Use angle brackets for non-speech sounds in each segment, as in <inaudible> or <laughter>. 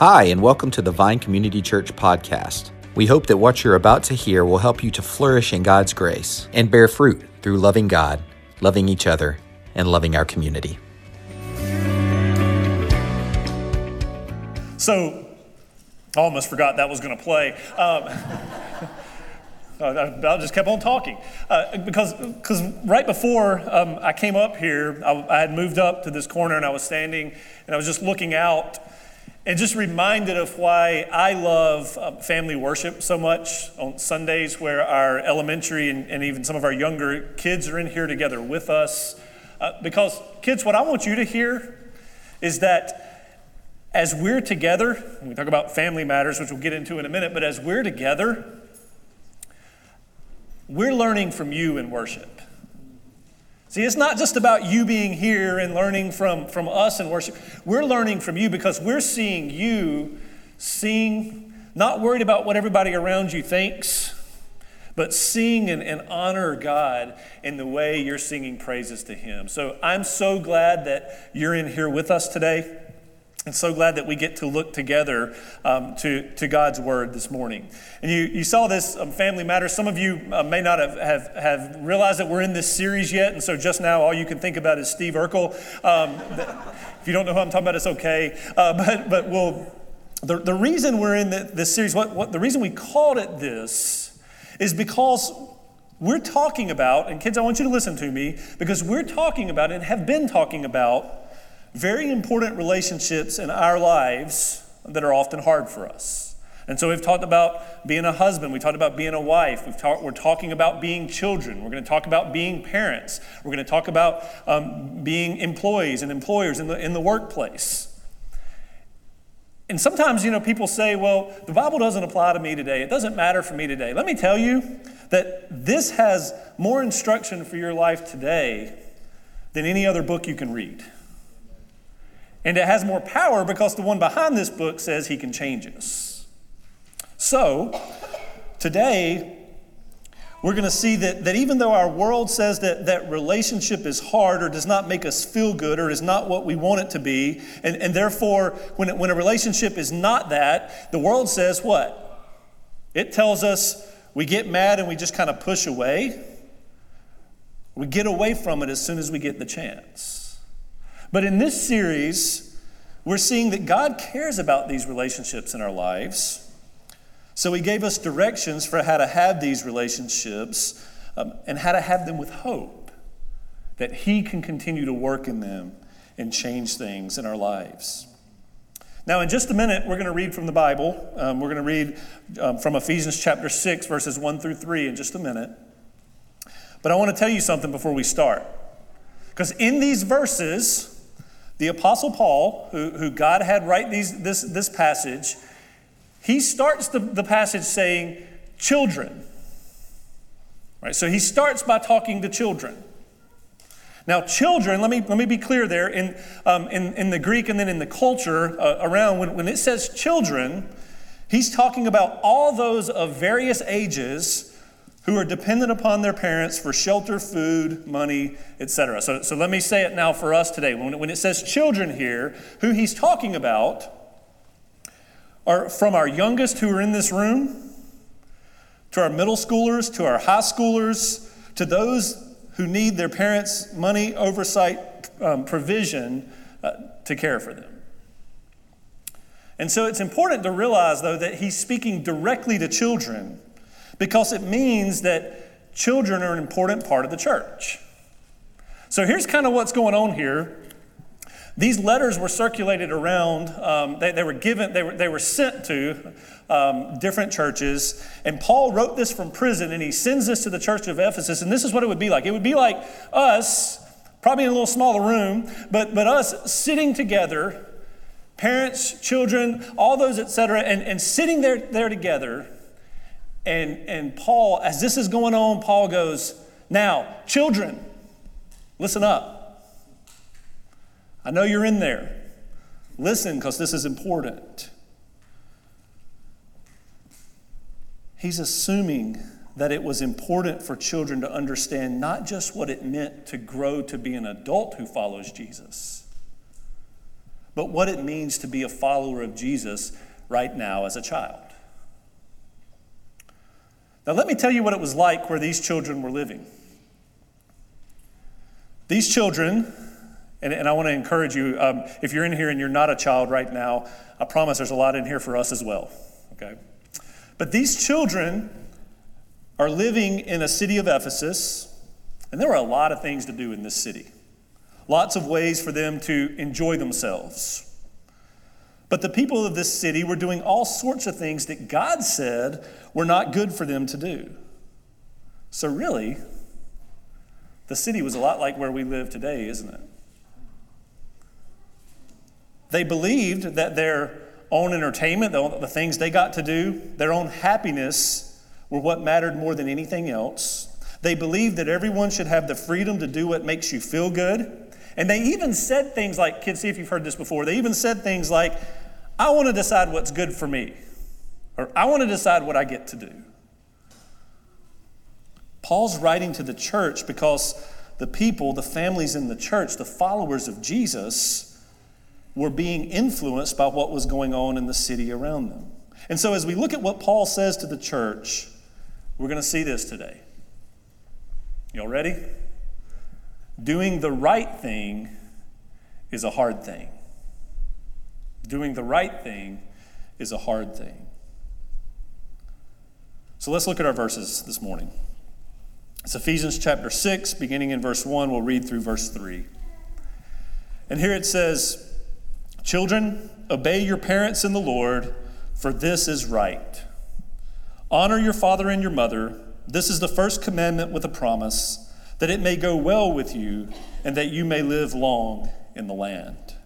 Hi, and welcome to the Vine Community Church podcast. We hope that what you're about to hear will help you to flourish in God's grace and bear fruit through loving God, loving each other, and loving our community. So, I almost forgot that was going to play. Um, <laughs> I just kept on talking uh, because because right before um, I came up here, I, I, had moved up to this corner and I was standing and I was just looking out and just reminded of why I love uh, family worship so much on Sundays, where our elementary and, and, even some of our younger kids are in here together with us. Uh, because, kids, what I want you to hear is that as we're together, we talk about family matters, which we'll get into in a minute, but as we're together, we're learning from you in worship. See, it's not just about you being here and learning from, from us in worship. We're learning from you because we're seeing you sing, not worried about what everybody around you thinks, but sing and, and honor God in the way you're singing praises to Him. So I'm so glad that you're in here with us today. And so glad that we get to look together um, to, to God's word this morning. And you, you saw this um, Family Matters. Some of you uh, may not have, have, have realized that we're in this series yet. And so just now, all you can think about is Steve Urkel. Um, <laughs> if you don't know who I'm talking about, it's okay. Uh, but but we'll, the, the reason we're in the, this series, what, what, the reason we called it this, is because we're talking about, and kids, I want you to listen to me, because we're talking about and have been talking about very important relationships in our lives that are often hard for us. And so we've talked about being a husband, we talked about being a wife, we've talk, we're talking about being children, we're going to talk about being parents, we're going to talk about um, being employees and employers in the, in the workplace. And sometimes, you know, people say, well, the Bible doesn't apply to me today. It doesn't matter for me today. Let me tell you that this has more instruction for your life today than any other book you can read. And it has more power because the one behind this book says he can change us. So, today, we're going to see that, that even though our world says that, that relationship is hard or does not make us feel good or is not what we want it to be, and, and therefore, when, it, when a relationship is not that, the world says what? It tells us we get mad and we just kind of push away. We get away from it as soon as we get the chance. But in this series, we're seeing that God cares about these relationships in our lives. So He gave us directions for how to have these relationships um, and how to have them with hope that He can continue to work in them and change things in our lives. Now, in just a minute, we're going to read from the Bible. Um, we're going to read um, from Ephesians chapter 6, verses 1 through 3 in just a minute. But I want to tell you something before we start. Because in these verses, the Apostle Paul, who, who God had write these, this, this passage, he starts the, the passage saying, children. Right? So he starts by talking to children. Now, children, let me, let me be clear there, in, um, in, in the Greek and then in the culture uh, around, when, when it says children, he's talking about all those of various ages who are dependent upon their parents for shelter, food, money, etc. So, so let me say it now for us today. When, when it says children here, who he's talking about are from our youngest who are in this room, to our middle schoolers, to our high schoolers, to those who need their parents' money, oversight, um, provision uh, to care for them. And so it's important to realize, though, that he's speaking directly to children because it means that children are an important part of the church. So here's kind of what's going on here. These letters were circulated around, um, they, they, were given, they were, they were sent to um, different churches. And Paul wrote this from prison and he sends this to the church of Ephesus. And this is what it would be like it would be like us, probably in a little smaller room, but, but us sitting together, parents, children, all those, etc., and, and sitting there, there together and, and Paul, as this is going on, Paul goes, Now, children, listen up. I know you're in there. Listen, because this is important. He's assuming that it was important for children to understand not just what it meant to grow to be an adult who follows Jesus, but what it means to be a follower of Jesus right now as a child. Now, let me tell you what it was like where these children were living. These children, and, and I want to encourage you, um, if you're in here and you're not a child right now, I promise there's a lot in here for us as well, okay? But these children are living in a city of Ephesus, and there were a lot of things to do in this city. Lots of ways for them to enjoy themselves. But the people of this city were doing all sorts of things that God said were not good for them to do. So, really, the city was a lot like where we live today, isn't it? They believed that their own entertainment, the things they got to do, their own happiness were what mattered more than anything else. They believed that everyone should have the freedom to do what makes you feel good. And they even said things like, kids, see if you've heard this before. They even said things like, I want to decide what's good for me, or I want to decide what I get to do. Paul's writing to the church because the people, the families in the church, the followers of Jesus, were being influenced by what was going on in the city around them. And so, as we look at what Paul says to the church, we're going to see this today. Y'all ready? Doing the right thing is a hard thing. Doing the right thing is a hard thing. So let's look at our verses this morning. It's Ephesians chapter 6, beginning in verse 1. We'll read through verse 3. And here it says, Children, obey your parents in the Lord, for this is right. Honor your father and your mother. This is the first commandment with a promise, that it may go well with you and that you may live long in the land.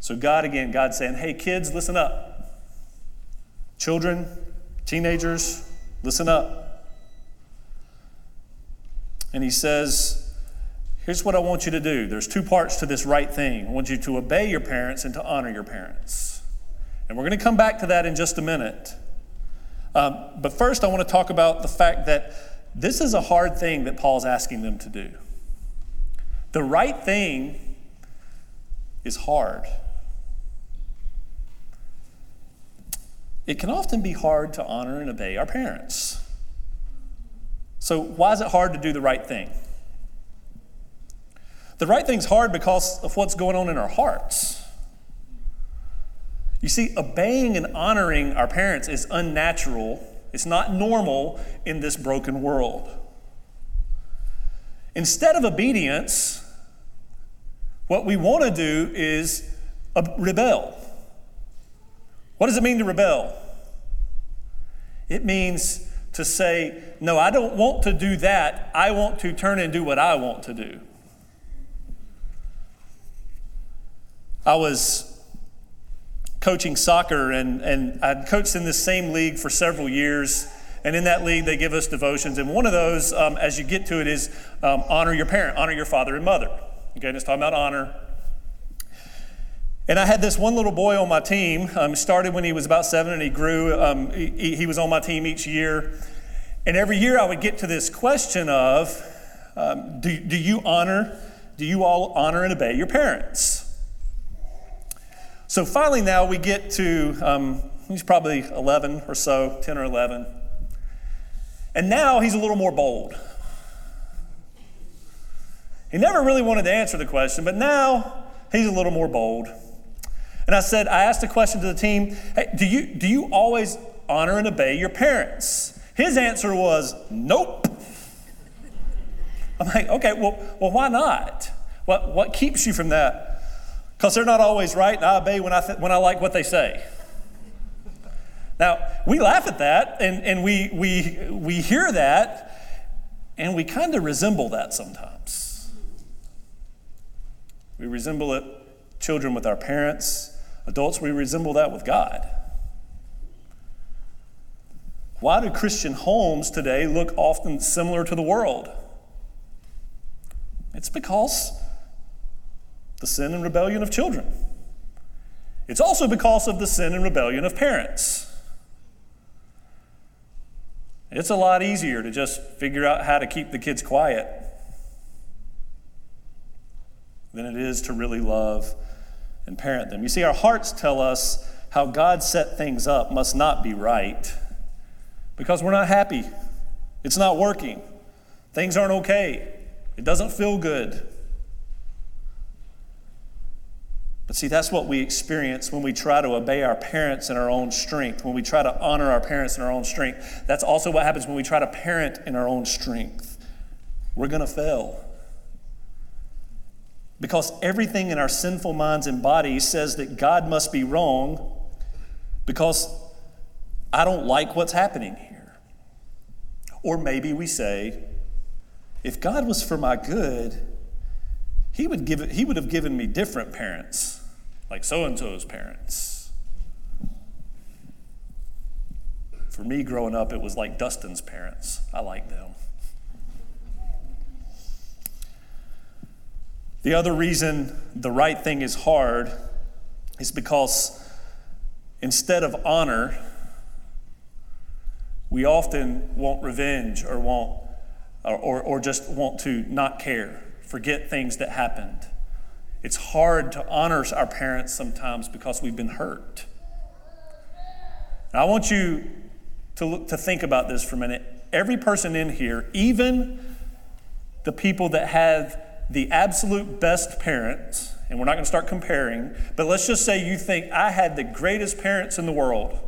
So, God, again, God's saying, hey, kids, listen up. Children, teenagers, listen up. And He says, here's what I want you to do. There's two parts to this right thing. I want you to obey your parents and to honor your parents. And we're going to come back to that in just a minute. Um, but first, I want to talk about the fact that this is a hard thing that Paul's asking them to do. The right thing is hard. It can often be hard to honor and obey our parents. So, why is it hard to do the right thing? The right thing's hard because of what's going on in our hearts. You see, obeying and honoring our parents is unnatural, it's not normal in this broken world. Instead of obedience, what we want to do is rebel. What does it mean to rebel? It means to say, No, I don't want to do that. I want to turn and do what I want to do. I was coaching soccer, and, and I'd coached in this same league for several years. And in that league, they give us devotions. And one of those, um, as you get to it, is um, honor your parent, honor your father and mother. Okay, just talking about honor. And I had this one little boy on my team. Um, started when he was about seven, and he grew. Um, he, he, was on my team each year. And every year I would get to this question of, um, do, do you honor, do you all honor and obey your parents? So finally, now we get to, um, he's probably 11 or so, 10 or 11. And now he's a little more bold. He never really wanted to answer the question, but now he's a little more bold. And I said, I asked a question to the team hey, do you, do you always honor and obey your parents? His answer was, nope. I'm like, okay, well, well why not? What, what keeps you from that? Because they're not always right, and I obey when I, th- when I like what they say. Now, we laugh at that, and, and we, we, we hear that, and we kind of resemble that sometimes. We resemble it, children with our parents, Adults, we resemble that with God. Why do Christian homes today look often similar to the world? It's because the sin and rebellion of children. It's also because of the sin and rebellion of parents. It's a lot easier to just figure out how to keep the kids quiet. than it is to really love and parent them. You see, our hearts tell us how God set things up must not be right because we're not happy. It's not working. Things aren't okay. It doesn't feel good. But see, that's what we experience when we try to obey our parents in our own strength, when we try to honor our parents in our own strength. That's also what happens when we try to parent in our own strength. We're going to fail. Because everything in our sinful minds and bodies says that God must be wrong because I don't like what's happening here. Or maybe we say, if God was for my good, he would, give he would have given me different parents, like so and so's parents. For me growing up, it was like Dustin's parents. I like them. The other reason the right thing is hard is because instead of honor, we often want revenge or want or, or, just want to not care, forget things that happened. It's hard to honor our parents sometimes because we've been hurt. And I want you to, look, to think about this for a minute. Every person in here, even the people that have the absolute best parents, and we're not going to start comparing, but let's just say you think I had the greatest parents in the world.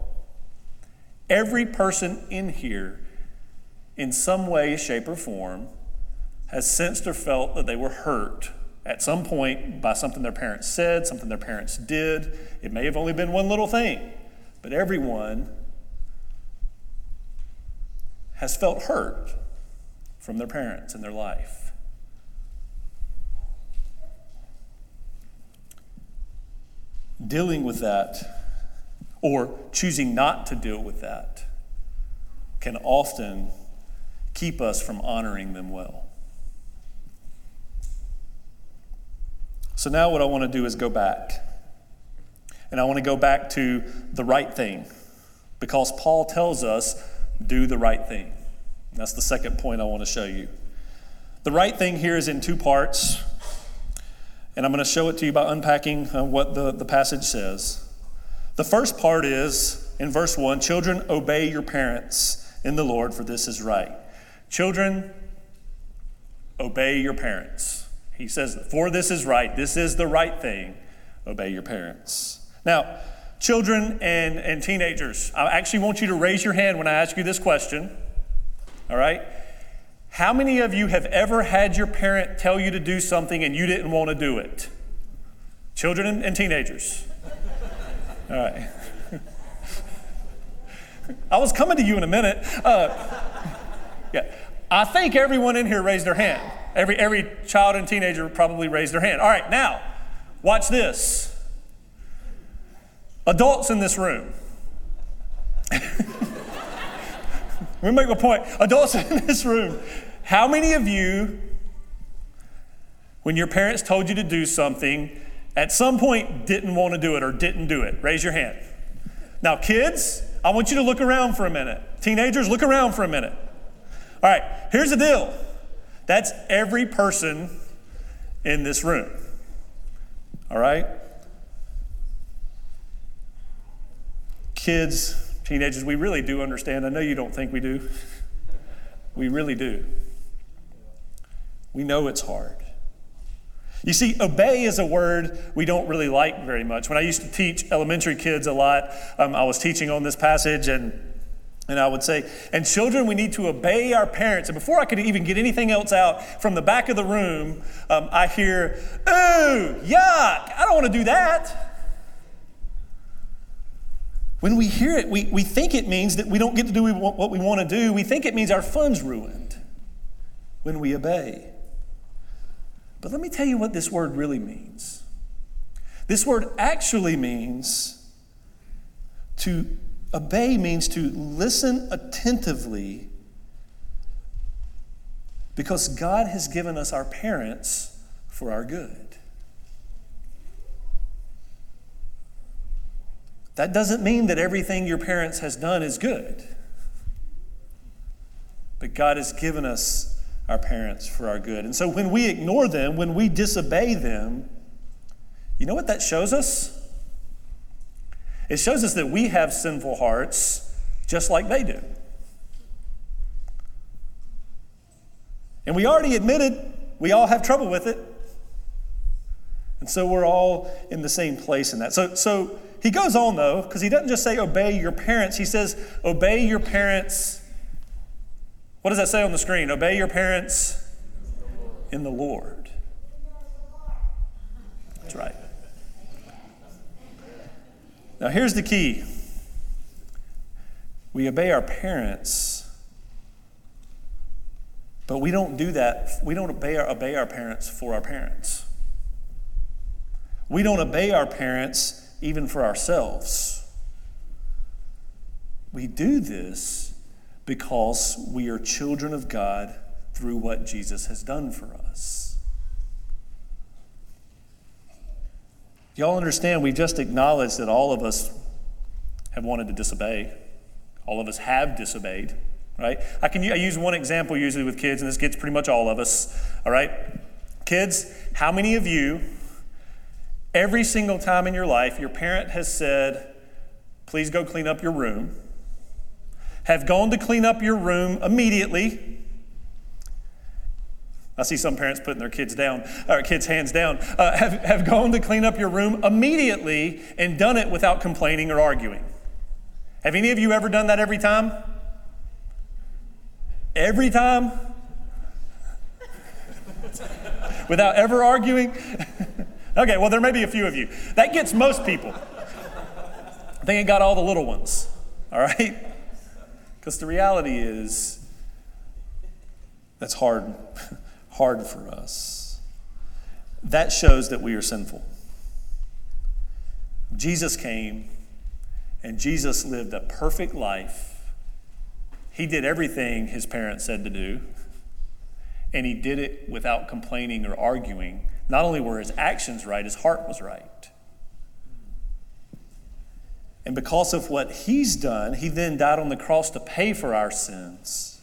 Every person in here, in some way, shape, or form, has sensed or felt that they were hurt at some point by something their parents said, something their parents did. It may have only been one little thing, but everyone has felt hurt from their parents in their life. Dealing with that or choosing not to deal with that can often keep us from honoring them well. So now, what I want to do is go back. And I want to go back to the right thing because Paul tells us, do the right thing. That's the second point I want to show you. The right thing here is in two parts. And I'm going to show it to you by unpacking uh, what the, the passage says. The first part is in verse 1 Children, obey your parents in the Lord, for this is right. Children, obey your parents. He says, For this is right. This is the right thing. Obey your parents. Now, children and, and teenagers, I actually want you to raise your hand when I ask you this question. All right? How many of you have ever had your parent tell you to do something and you didn't want to do it? Children and teenagers. All right. <laughs> I was coming to you in a minute. Uh, yeah. I think everyone in here raised their hand. Every, every child and teenager probably raised their hand. All right, now, watch this. Adults in this room. <laughs> Let me make a point. Adults <laughs> in this room, how many of you, when your parents told you to do something, at some point didn't want to do it or didn't do it? Raise your hand. Now, kids, I want you to look around for a minute. Teenagers, look around for a minute. All right, here's the deal that's every person in this room. All right? Kids, Teenagers, we really do understand. I know you don't think we do. We really do. We know it's hard. You see, obey is a word we don't really like very much. When I used to teach elementary kids a lot, um, I was teaching on this passage and and I would say, and children, we need to obey our parents. And before I could even get anything else out, from the back of the room, um, I hear, ooh, yuck, I don't want to do that. When we hear it, we, we think it means that we don't get to do what we want to do. We think it means our fun's ruined when we obey. But let me tell you what this word really means. This word actually means to obey, means to listen attentively because God has given us our parents for our good. That doesn't mean that everything your parents has done is good. But God has given us our parents for our good. And so when we ignore them, when we disobey them, you know what that shows us? It shows us that we have sinful hearts just like they do. And we already admitted we all have trouble with it. And so we're all in the same place in that. So, so he goes on, though, because he doesn't just say obey your parents, he says obey your parents. What does that say on the screen? Obey your parents in the Lord. That's right. Now, here's the key we obey our parents, but we don't do that. We don't obey our, obey our parents for our parents. We don't obey our parents even for ourselves. We do this because we are children of God through what Jesus has done for us. Y'all understand, we just acknowledged that all of us have wanted to disobey. All of us have disobeyed, right? I can I use one example usually with kids, and this gets pretty much all of us, all right? Kids, how many of you Every single time in your life, your parent has said, Please go clean up your room, have gone to clean up your room immediately. I see some parents putting their kids down, or kids' hands down, uh, have, have gone to clean up your room immediately and done it without complaining or arguing. Have any of you ever done that every time? Every time? <laughs> without ever arguing? Okay, well, there may be a few of you. That gets most people. They ain't got all the little ones, all right? Because the reality is, that's hard, hard for us. That shows that we are sinful. Jesus came and Jesus lived a perfect life. He did everything his parents said to do, and he did it without complaining or arguing not only were his actions right, his heart was right. And because of what he's done, he then died on the cross to pay for our sins.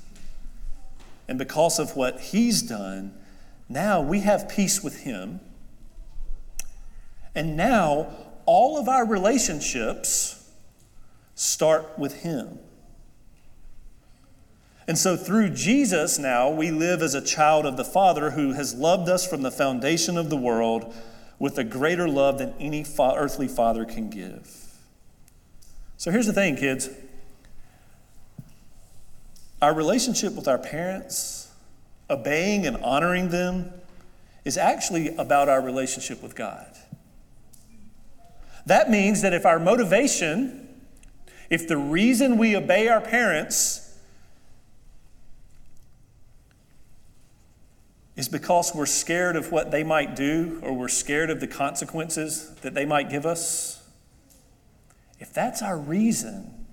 And because of what he's done, now we have peace with him. And now all of our relationships start with him. And so, through Jesus, now we live as a child of the Father who has loved us from the foundation of the world with a greater love than any fa- earthly father can give. So, here's the thing, kids our relationship with our parents, obeying and honoring them, is actually about our relationship with God. That means that if our motivation, if the reason we obey our parents, is because we're scared of what they might do or we're scared of the consequences that they might give us, if that's our reason,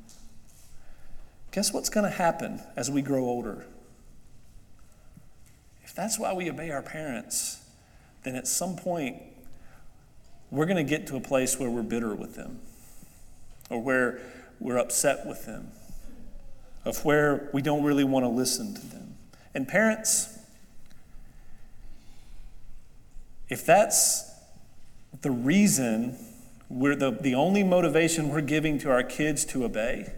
guess what's going to happen as we grow older? If that's why we obey our parents, then at some point we're going to get to a place where we're bitter with them or where we're upset with them, of where we don't really want to listen to them. And parents, if that's the reason we're the, the only motivation we're giving to our kids to obey,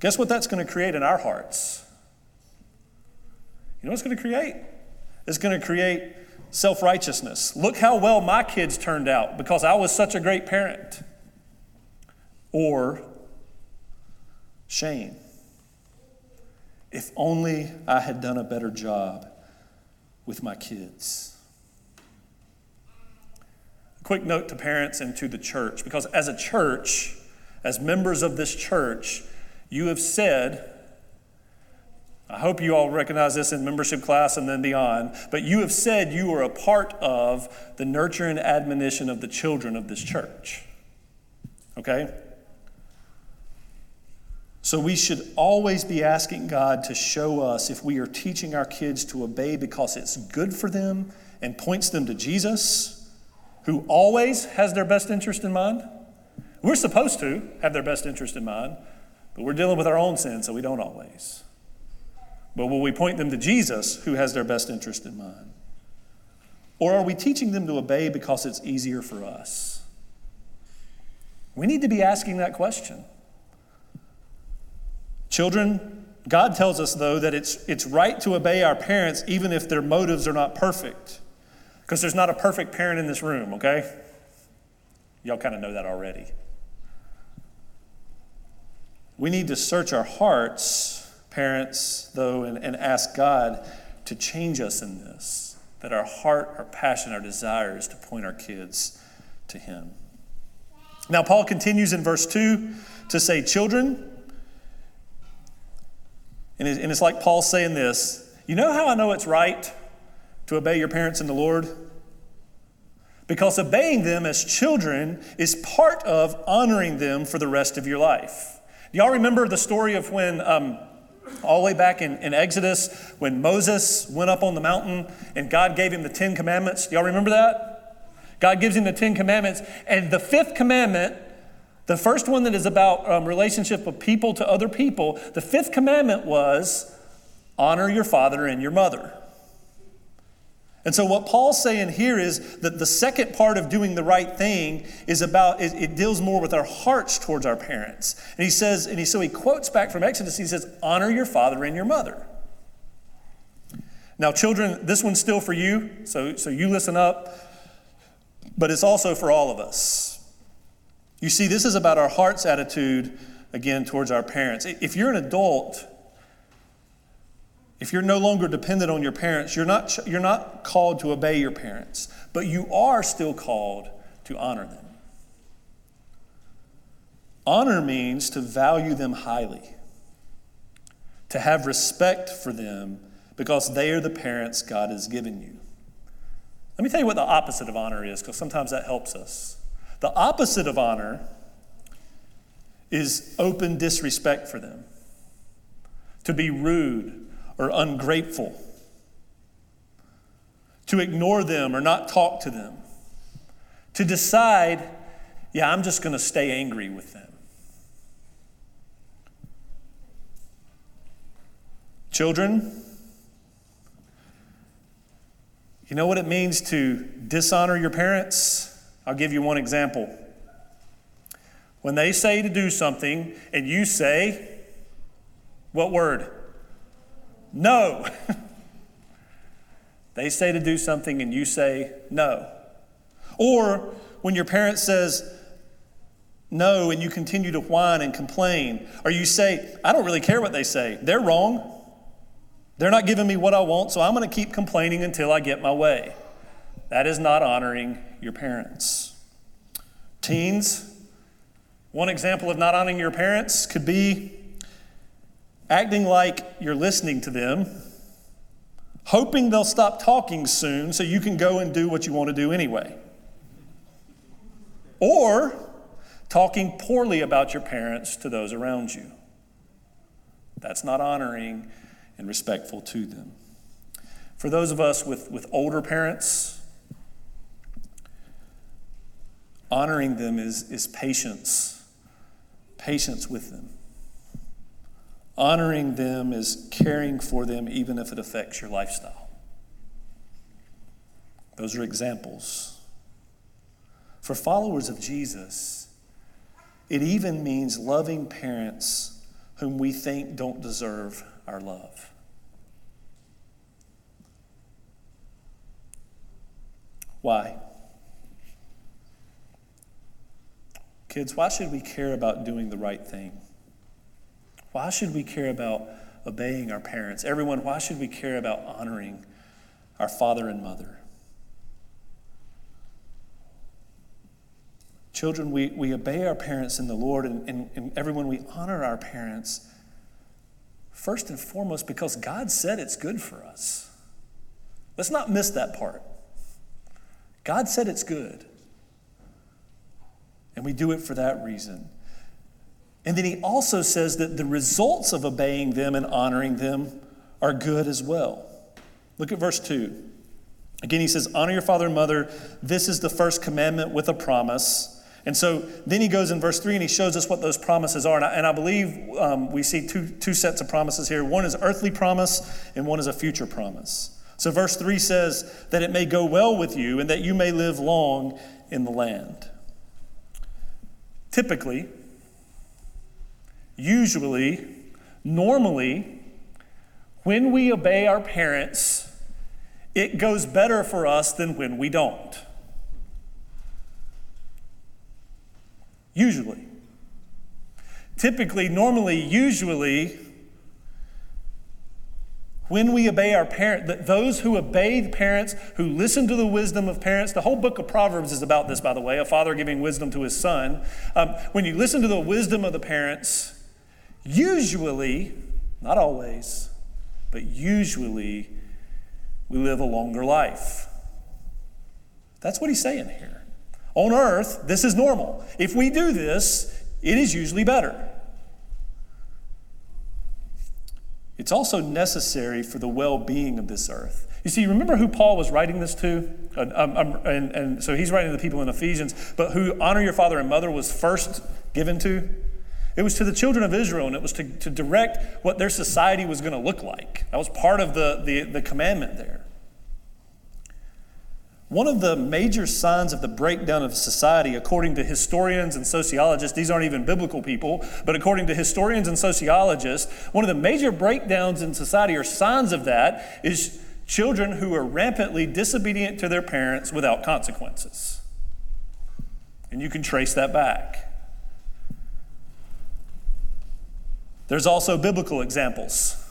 guess what that's going to create in our hearts? You know what it's going to create? It's going to create self righteousness. Look how well my kids turned out because I was such a great parent. Or shame. If only I had done a better job with my kids quick note to parents and to the church, because as a church, as members of this church, you have said, I hope you all recognize this in membership class and then beyond, but you have said you are a part of the nurture and admonition of the children of this church. Okay? So we should always be asking God to show us if we are teaching our kids to obey because it's good for them and points them to Jesus who always has their best interest in mind. We're supposed to have their best interest in mind, but we're dealing with our own sin, so we don't always. But will we point them to Jesus, who has their best interest in mind? Or are we teaching them to obey because it's easier for us? We need to be asking that question. Children, God tells us, though, that it's, it's right to obey our parents even if their motives are not perfect. Because there's not a perfect parent in this room, okay? Y'all kind of know that already. We need to search our hearts, parents, though, and, and ask God to change us in this, that our heart, our passion, our desire is to point our kids to Him. Now, Paul continues in verse 2 to say, Children, and it's like Paul saying this You know how I know it's right to obey your parents in the Lord? Because obeying them as children is part of honoring them for the rest of your life. Do y'all remember the story of when, um, all the way back in, in Exodus, when Moses went up on the mountain and God gave him the Ten Commandments? Do y'all remember that? God gives him the Ten Commandments, and the fifth commandment the first one that is about um, relationship of people to other people, the fifth commandment was honor your father and your mother. And so, what Paul's saying here is that the second part of doing the right thing is about, it, it, deals more with our hearts towards our parents. And he says, and he, so he quotes back from Exodus, he says, honor your father and your mother. Now, children, this one's still for you, so, so you listen up, but it's also for all of us. You see, this is about our heart's attitude, again, towards our parents. If you're an adult, if you're no longer dependent on your parents, you're not, you're not called to obey your parents, but you are still called to honor them. Honor means to value them highly, to have respect for them because they are the parents God has given you. Let me tell you what the opposite of honor is, because sometimes that helps us. The opposite of honor is open disrespect for them, to be rude or ungrateful, to ignore them or not talk to them, to decide, yeah, I'm just going to stay angry with them. Children, you know what it means to dishonor your parents? I'll give you one example. When they say to do something and you say, what word? No. <laughs> they say to do something and you say no. Or when your parent says no and you continue to whine and complain, or you say, I don't really care what they say, they're wrong. They're not giving me what I want, so I'm going to keep complaining until I get my way. That is not honoring your parents. Teens, one example of not honoring your parents could be acting like you're listening to them, hoping they'll stop talking soon so you can go and do what you want to do anyway. Or talking poorly about your parents to those around you. That's not honoring and respectful to them. For those of us with, with older parents, Honoring them is, is patience, patience with them. Honoring them is caring for them even if it affects your lifestyle. Those are examples. For followers of Jesus, it even means loving parents whom we think don't deserve our love. Why? Kids, why should we care about doing the right thing? Why should we care about obeying our parents? Everyone, why should we care about honoring our father and mother? Children, we, we obey our parents in the Lord, and, and, and everyone, we honor our parents first and foremost because God said it's good for us. Let's not miss that part. God said it's good. And we do it for that reason. And then he also says that the results of obeying them and honoring them are good as well. Look at verse 2. Again, he says, Honor your father and mother. This is the first commandment with a promise, And so then he goes in verse 3 and he shows us what those promises are. And I, and I believe um, we see two, two sets of promises here one is earthly promise, and one is a future promise. So verse 3 says that it may go well with you and that you may live long in the land. Typically, usually, normally, when we obey our parents, it goes better for us than when we don't. Usually. Typically, normally, usually, when we obey our parents, those who obey parents, who listen to the wisdom of parents, the whole book of Proverbs is about this, by the way, a father giving wisdom to his son. Um, when you listen to the wisdom of the parents, usually, not always, but usually, we live a longer life. That's what he's saying here. On earth, this is normal. If we do this, it is usually better. It's also necessary for the well being of this earth. You see, remember who Paul was writing this to? Um, um, and, and so he's writing to the people in Ephesians, but who honor your father and mother was first given to? It was to the children of Israel, and it was to, to direct what their society was going to look like. That was part of the, the, the commandment there. One of the major signs of the breakdown of society, according to historians and sociologists, these aren't even biblical people, but according to historians and sociologists, one of the major breakdowns in society or signs of that is children who are rampantly disobedient to their parents without consequences. And you can trace that back. There's also biblical examples.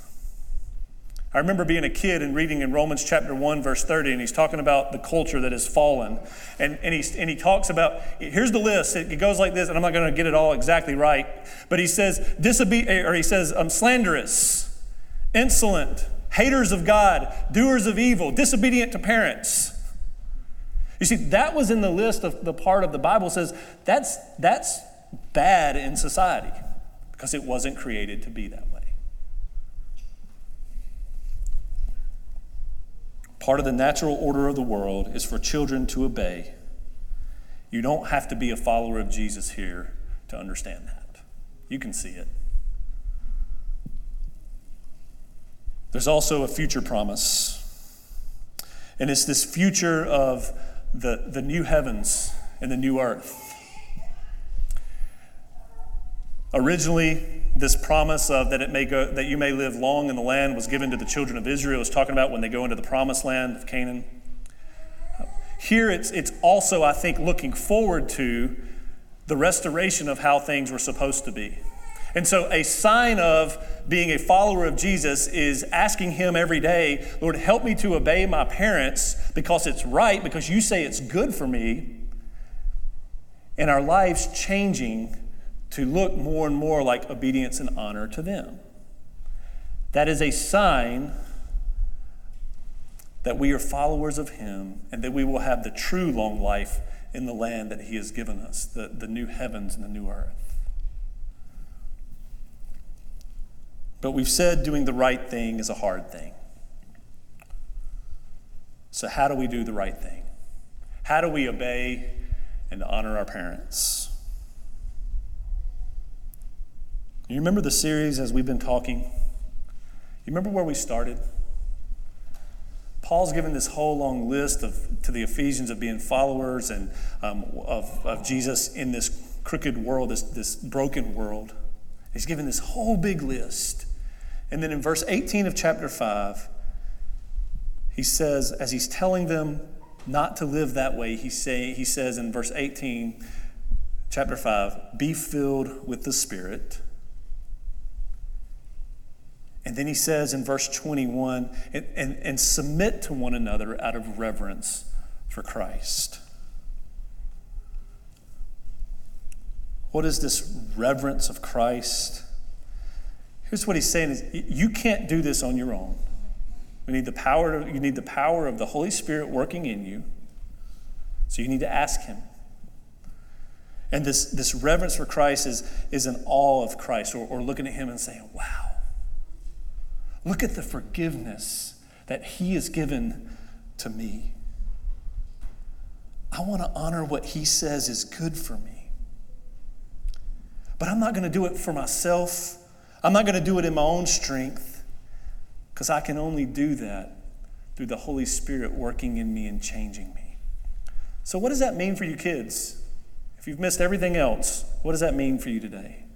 I remember being a kid and reading in Romans chapter 1, verse 30, and he's talking about the culture that has fallen. And, and, he's, and he talks about, here's the list. It, it goes like this, and I'm not going to get it all exactly right. But he says, disobe- or he says, um, slanderous, insolent, haters of God, doers of evil, disobedient to parents. You see, that was in the list of the part of the Bible says that's, that's bad in society because it wasn't created to be that way. Part of the natural order of the world is for children to obey. You don't have to be a follower of Jesus here to understand that. You can see it. There's also a future promise. And it's this future of the, the new heavens and the new earth. Originally, this promise of that it may go that you may live long in the land was given to the children of Israel. It's talking about when they go into the promised land of Canaan. Here it's it's also, I think, looking forward to the restoration of how things were supposed to be. And so, a sign of being a follower of Jesus is asking Him every day, Lord, help me to obey my parents because it's right, because you say it's good for me, and our lives changing to look more and more like obedience and honor to them. That is a sign that we are followers of Him and that we will have the true long life in the land that He has given us, the, the new heavens and the new earth. But we've said doing the right thing is a hard thing. So, how do we do the right thing? How do we obey and honor our parents? You remember the series as we've been talking? You remember where we started? Paul's given this whole long list of, to the Ephesians of being followers and um, of, of Jesus in this crooked world, this, this broken world. He's given this whole big list. And then in verse 18 of chapter 5, he says, as he's telling them not to live that way, he, say, he says in verse 18, chapter 5, be filled with the Spirit and then he says in verse 21 and, and, and submit to one another out of reverence for Christ. What is this reverence of Christ? Here's what he's saying is you can't do this on your own. We need the power you need the power of the Holy Spirit working in you. So you need to ask him. And this, this reverence for Christ is, is an awe of Christ, or, or looking at him and saying, wow, Look at the forgiveness that He has given to me. I want to honor what He says is good for me. But I'm not going to do it for myself. I'm not going to do it in my own strength because I can only do that through the Holy Spirit working in me and changing me. So, what does that mean for you kids? If you've missed everything else, what does that mean for you today?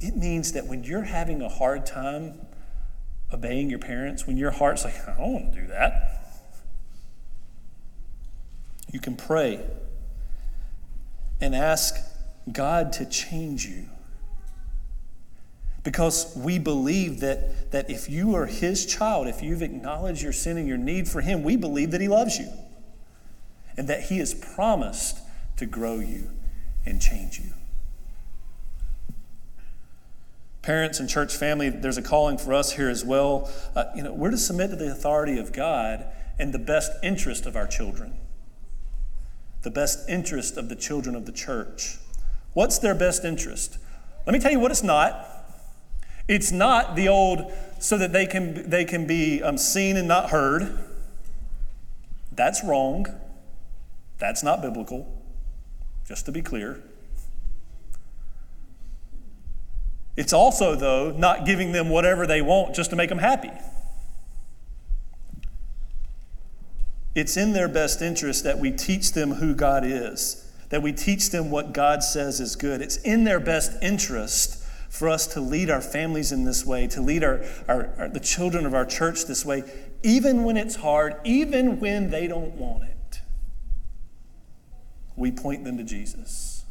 It means that when you're having a hard time obeying your parents, when your heart's like, I don't want to do that, you can pray and ask God to change you. Because we believe that, that if you are His child, if you've acknowledged your sin and your need for Him, we believe that He loves you and that He has promised to grow you and change you. Parents and church family, there's a calling for us here as well. Uh, you know, we're to submit to the authority of God and the best interest of our children, the best interest of the children of the church. What's their best interest? Let me tell you what it's not. It's not the old so that they can, they can be um, seen and not heard. That's wrong. That's not biblical, just to be clear. It's also, though, not giving them whatever they want just to make them happy. It's in their best interest that we teach them who God is, that we teach them what God says is good. It's in their best interest for us to lead our families in this way, to lead our, our, our, the children of our church this way, even when it's hard, even when they don't want it. We point them to Jesus.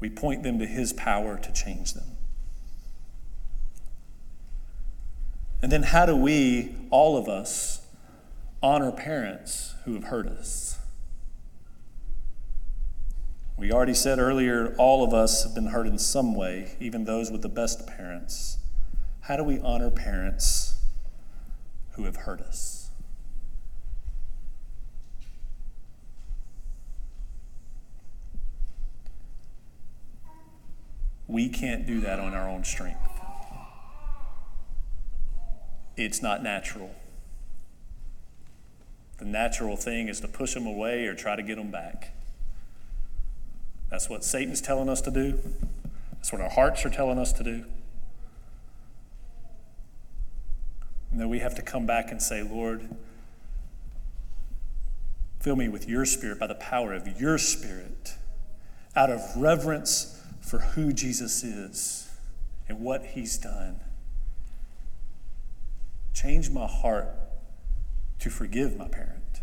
We point them to his power to change them. And then, how do we, all of us, honor parents who have hurt us? We already said earlier, all of us have been hurt in some way, even those with the best parents. How do we honor parents who have hurt us? We can't do that on our own strength. It's not natural. The natural thing is to push them away or try to get them back. That's what Satan's telling us to do. That's what our hearts are telling us to do. And then we have to come back and say, Lord, fill me with your spirit by the power of your spirit, out of reverence for who Jesus is and what he's done. Change my heart to forgive my parent,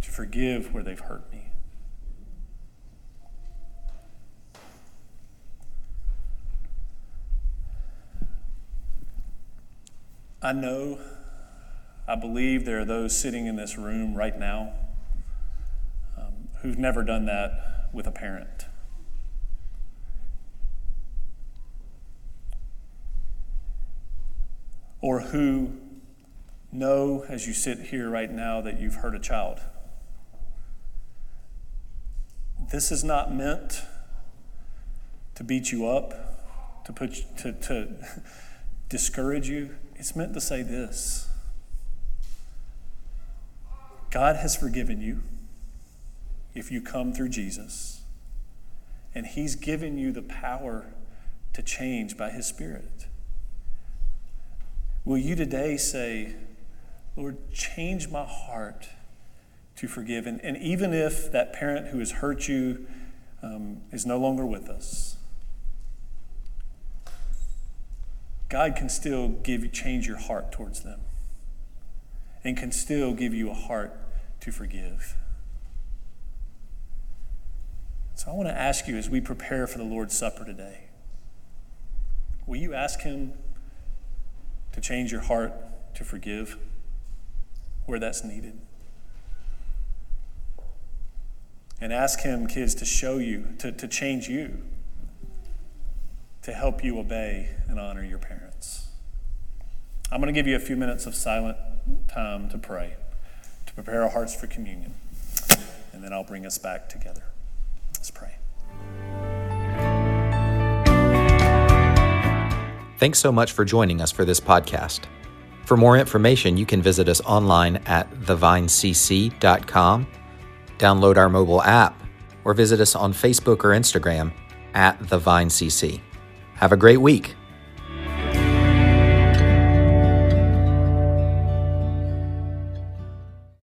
to forgive where they've hurt me. I know, I believe there are those sitting in this room right now um, who've never done that with a parent. Or who know as you sit here right now that you've hurt a child. This is not meant to beat you up, to put to, to <laughs> discourage you. It's meant to say this God has forgiven you if you come through Jesus, and He's given you the power to change by His Spirit. Will you today say, Lord, change my heart to forgive? And, and even if that parent who has hurt you um, is no longer with us, God can still give you, change your heart towards them and can still give you a heart to forgive. So I want to ask you as we prepare for the Lord's Supper today, will you ask Him to change your heart to forgive where that's needed? And ask Him, kids, to show you, to, to change you to help you obey and honor your parents. I'm going to give you a few minutes of silent time to pray, to prepare our hearts for communion, and then I'll bring us back together. Let's pray. Thanks so much for joining us for this podcast. For more information, you can visit us online at thevinecc.com download our mobile app, or visit us on Facebook or Instagram at The Vine CC. Have a great week.